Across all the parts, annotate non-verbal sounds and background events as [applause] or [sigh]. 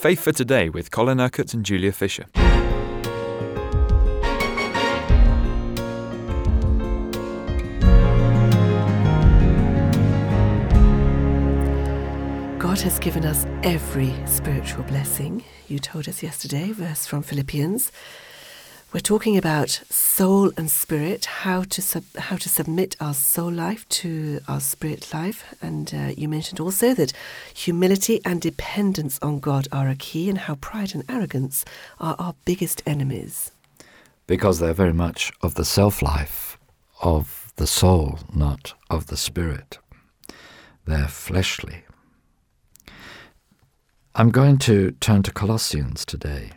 Faith for Today with Colin Urquhart and Julia Fisher. God has given us every spiritual blessing. You told us yesterday, verse from Philippians. We're talking about soul and spirit, how to sub- how to submit our soul life to our spirit life, and uh, you mentioned also that humility and dependence on God are a key, and how pride and arrogance are our biggest enemies. Because they're very much of the self life of the soul, not of the spirit. They're fleshly. I'm going to turn to Colossians today.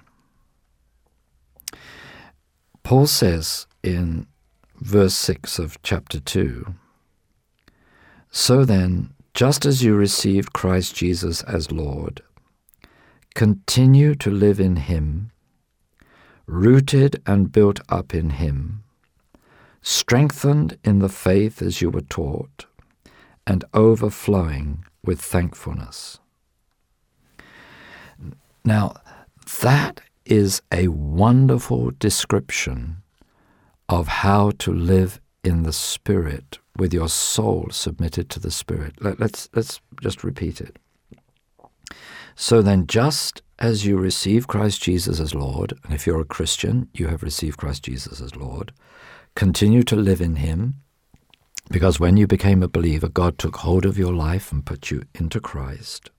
Paul says in verse 6 of chapter 2 So then, just as you received Christ Jesus as Lord, continue to live in Him, rooted and built up in Him, strengthened in the faith as you were taught, and overflowing with thankfulness. Now, that is a wonderful description of how to live in the Spirit with your soul submitted to the Spirit. Let, let's, let's just repeat it. So then, just as you receive Christ Jesus as Lord, and if you're a Christian, you have received Christ Jesus as Lord, continue to live in Him, because when you became a believer, God took hold of your life and put you into Christ.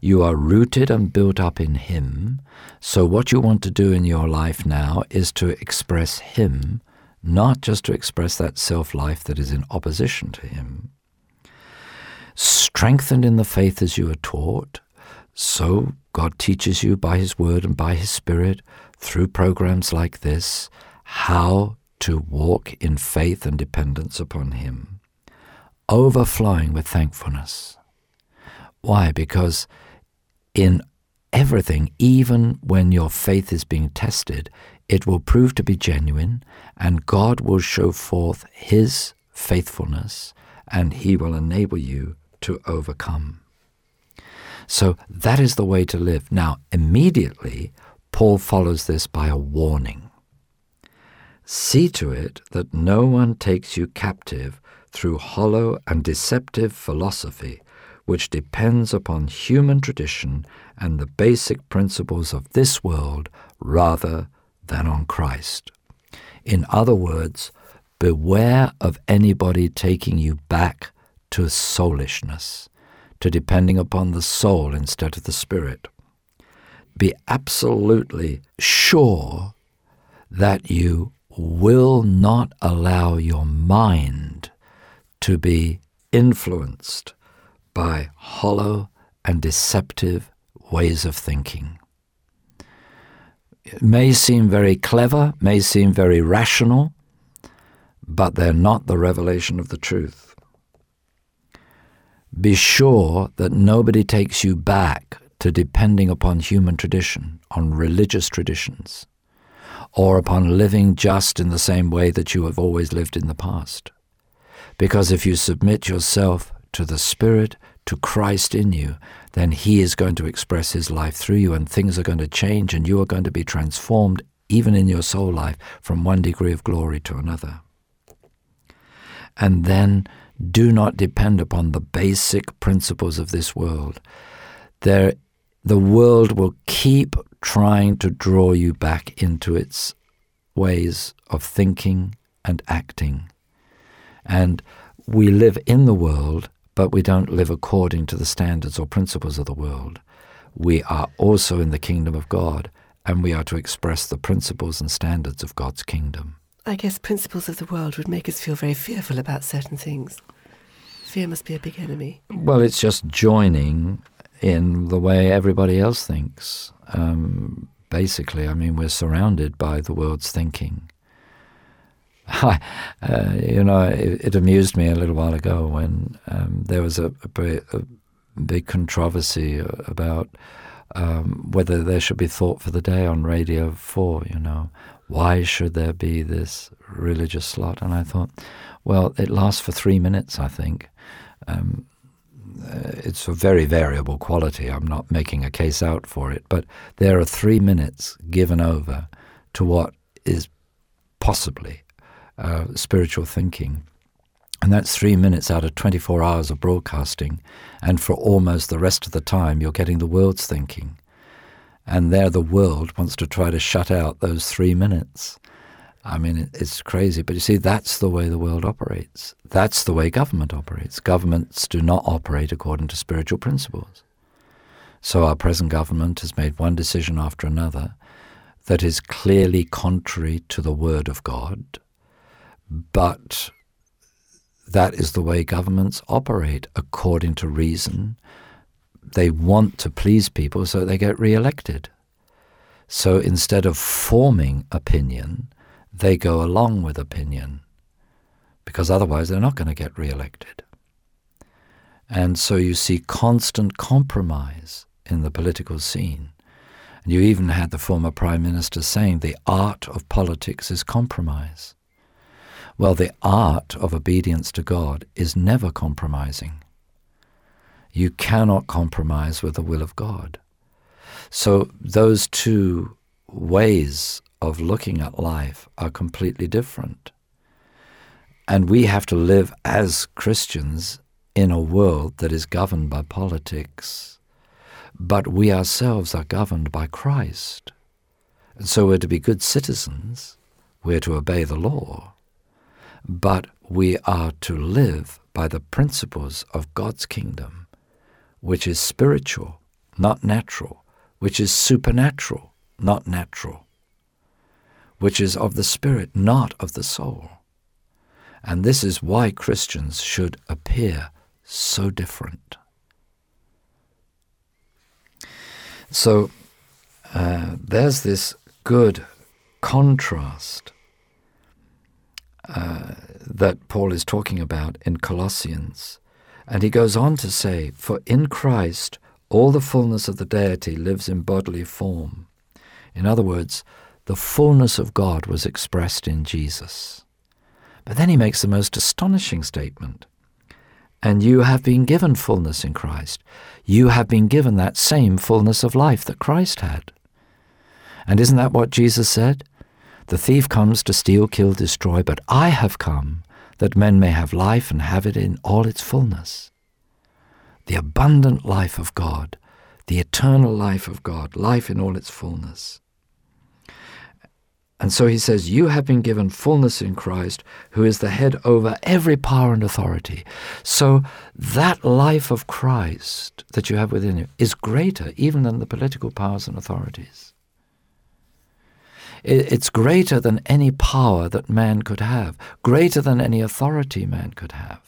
You are rooted and built up in Him. So, what you want to do in your life now is to express Him, not just to express that self life that is in opposition to Him. Strengthened in the faith as you are taught. So, God teaches you by His Word and by His Spirit through programs like this how to walk in faith and dependence upon Him, overflowing with thankfulness. Why? Because in everything, even when your faith is being tested, it will prove to be genuine, and God will show forth His faithfulness, and He will enable you to overcome. So that is the way to live. Now, immediately, Paul follows this by a warning. See to it that no one takes you captive through hollow and deceptive philosophy which depends upon human tradition and the basic principles of this world rather than on Christ. In other words, beware of anybody taking you back to soulishness, to depending upon the soul instead of the spirit. Be absolutely sure that you will not allow your mind to be influenced by hollow and deceptive ways of thinking. It may seem very clever, may seem very rational, but they're not the revelation of the truth. Be sure that nobody takes you back to depending upon human tradition, on religious traditions, or upon living just in the same way that you have always lived in the past. Because if you submit yourself to the Spirit, to Christ in you, then He is going to express His life through you, and things are going to change, and you are going to be transformed, even in your soul life, from one degree of glory to another. And then do not depend upon the basic principles of this world. There, the world will keep trying to draw you back into its ways of thinking and acting. And we live in the world, but we don't live according to the standards or principles of the world. We are also in the kingdom of God, and we are to express the principles and standards of God's kingdom. I guess principles of the world would make us feel very fearful about certain things. Fear must be a big enemy. Well, it's just joining in the way everybody else thinks. Um, basically, I mean, we're surrounded by the world's thinking. I, [laughs] uh, you know, it, it, amused me a little while ago when um, there was a, a, a, big controversy about um, whether there should be thought for the day on Radio 4, you know. Why should there be this religious slot? And I thought, well, it lasts for three minutes, I think. Um, uh, it's a very variable quality. I'm not making a case out for it, but there are three minutes given over to what is possibly uh, spiritual thinking. And that's three minutes out of 24 hours of broadcasting. And for almost the rest of the time, you're getting the world's thinking. And there, the world wants to try to shut out those three minutes. I mean, it's crazy. But you see, that's the way the world operates. That's the way government operates. Governments do not operate according to spiritual principles. So our present government has made one decision after another that is clearly contrary to the Word of God, but that is the way governments operate according to reason. They want to please people so they get re-elected. So instead of forming opinion, they go along with opinion because otherwise they're not going to get re-elected. And so you see constant compromise in the political scene. And you even had the former Prime Minister saying the art of politics is compromise. Well, the art of obedience to God is never compromising. You cannot compromise with the will of God. So those two ways of looking at life are completely different. And we have to live as Christians in a world that is governed by politics. But we ourselves are governed by Christ. And so we're to be good citizens, we're to obey the law, but we are to live by the principles of God's kingdom, which is spiritual, not natural, which is supernatural, not natural, which is of the spirit, not of the soul. And this is why Christians should appear so different. So uh, there's this good contrast uh, that Paul is talking about in Colossians. And he goes on to say, For in Christ all the fullness of the deity lives in bodily form. In other words, the fullness of God was expressed in Jesus. But then he makes the most astonishing statement. And you have been given fullness in Christ. You have been given that same fullness of life that Christ had. And isn't that what Jesus said? The thief comes to steal, kill, destroy, but I have come that men may have life and have it in all its fullness. The abundant life of God, the eternal life of God, life in all its fullness. And so he says, You have been given fullness in Christ, who is the head over every power and authority. So that life of Christ that you have within you is greater even than the political powers and authorities. It's greater than any power that man could have, greater than any authority man could have.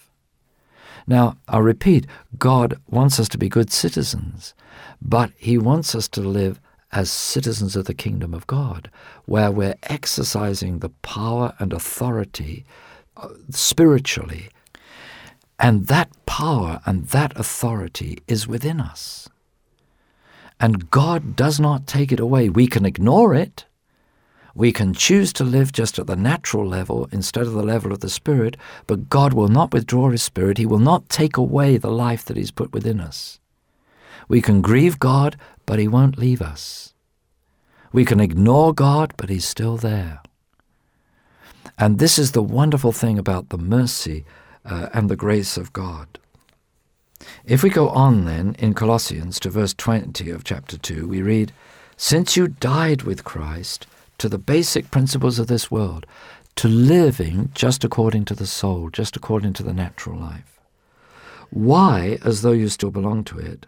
Now, I'll repeat, God wants us to be good citizens, but He wants us to live as citizens of the kingdom of God, where we're exercising the power and authority uh, spiritually. And that power and that authority is within us. And God does not take it away. We can ignore it, we can choose to live just at the natural level instead of the level of the Spirit, but God will not withdraw His Spirit. He will not take away the life that He's put within us. We can grieve God, but He won't leave us. We can ignore God, but He's still there. And this is the wonderful thing about the mercy uh, and the grace of God. If we go on then in Colossians to verse 20 of chapter 2, we read, Since you died with Christ, to the basic principles of this world, to living just according to the soul, just according to the natural life. Why, as though you still belong to it,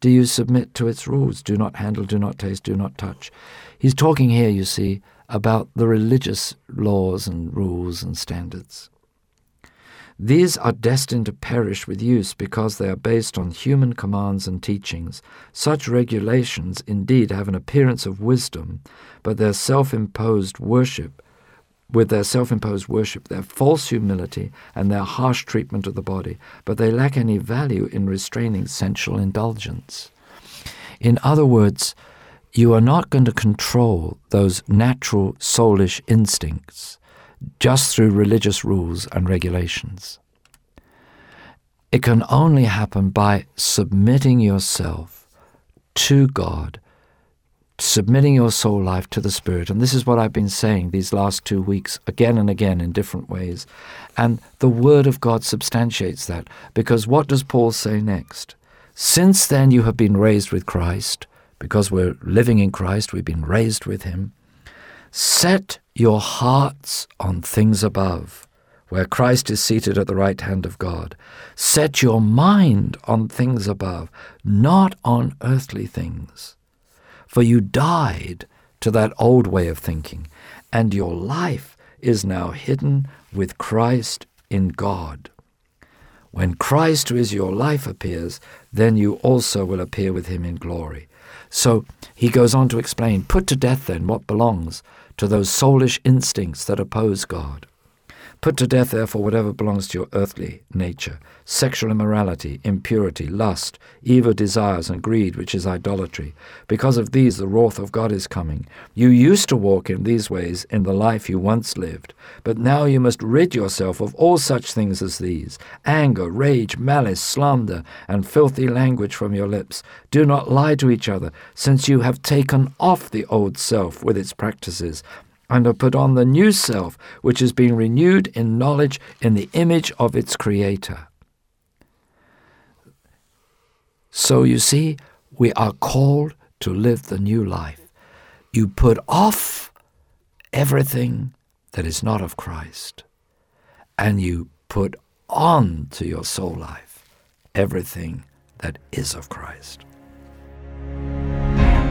do you submit to its rules? Do not handle, do not taste, do not touch. He's talking here, you see, about the religious laws and rules and standards. These are destined to perish with use because they are based on human commands and teachings. Such regulations indeed have an appearance of wisdom, but their self-imposed worship, with their self-imposed worship, their false humility, and their harsh treatment of the body, but they lack any value in restraining sensual indulgence. In other words, you are not going to control those natural soulish instincts just through religious rules and regulations. it can only happen by submitting yourself to God, submitting your soul life to the Spirit. And this is what I've been saying these last two weeks, again and again in different ways. And the Word of God substantiates that. Because what does Paul say next? Since then you have been raised with Christ, because we're living in Christ, we've been raised with Him. Set your hearts on things above, where Christ is seated at the right hand of God. Set your mind on things above, not on earthly things. For you died to that old way of thinking, and your life is now hidden with Christ in God. When Christ, who is your life, appears, then you also will appear with him in glory. So he goes on to explain put to death then what belongs to those soulish instincts that oppose God. Put to death, therefore, whatever belongs to your earthly nature sexual immorality, impurity, lust, evil desires, and greed, which is idolatry. Because of these, the wrath of God is coming. You used to walk in these ways in the life you once lived, but now you must rid yourself of all such things as these anger, rage, malice, slander, and filthy language from your lips. Do not lie to each other, since you have taken off the old self with its practices and have put on the new self, which has been renewed in knowledge in the image of its Creator. So you see, we are called to live the new life. You put off everything that is not of Christ, and you put on to your soul life everything that is of Christ.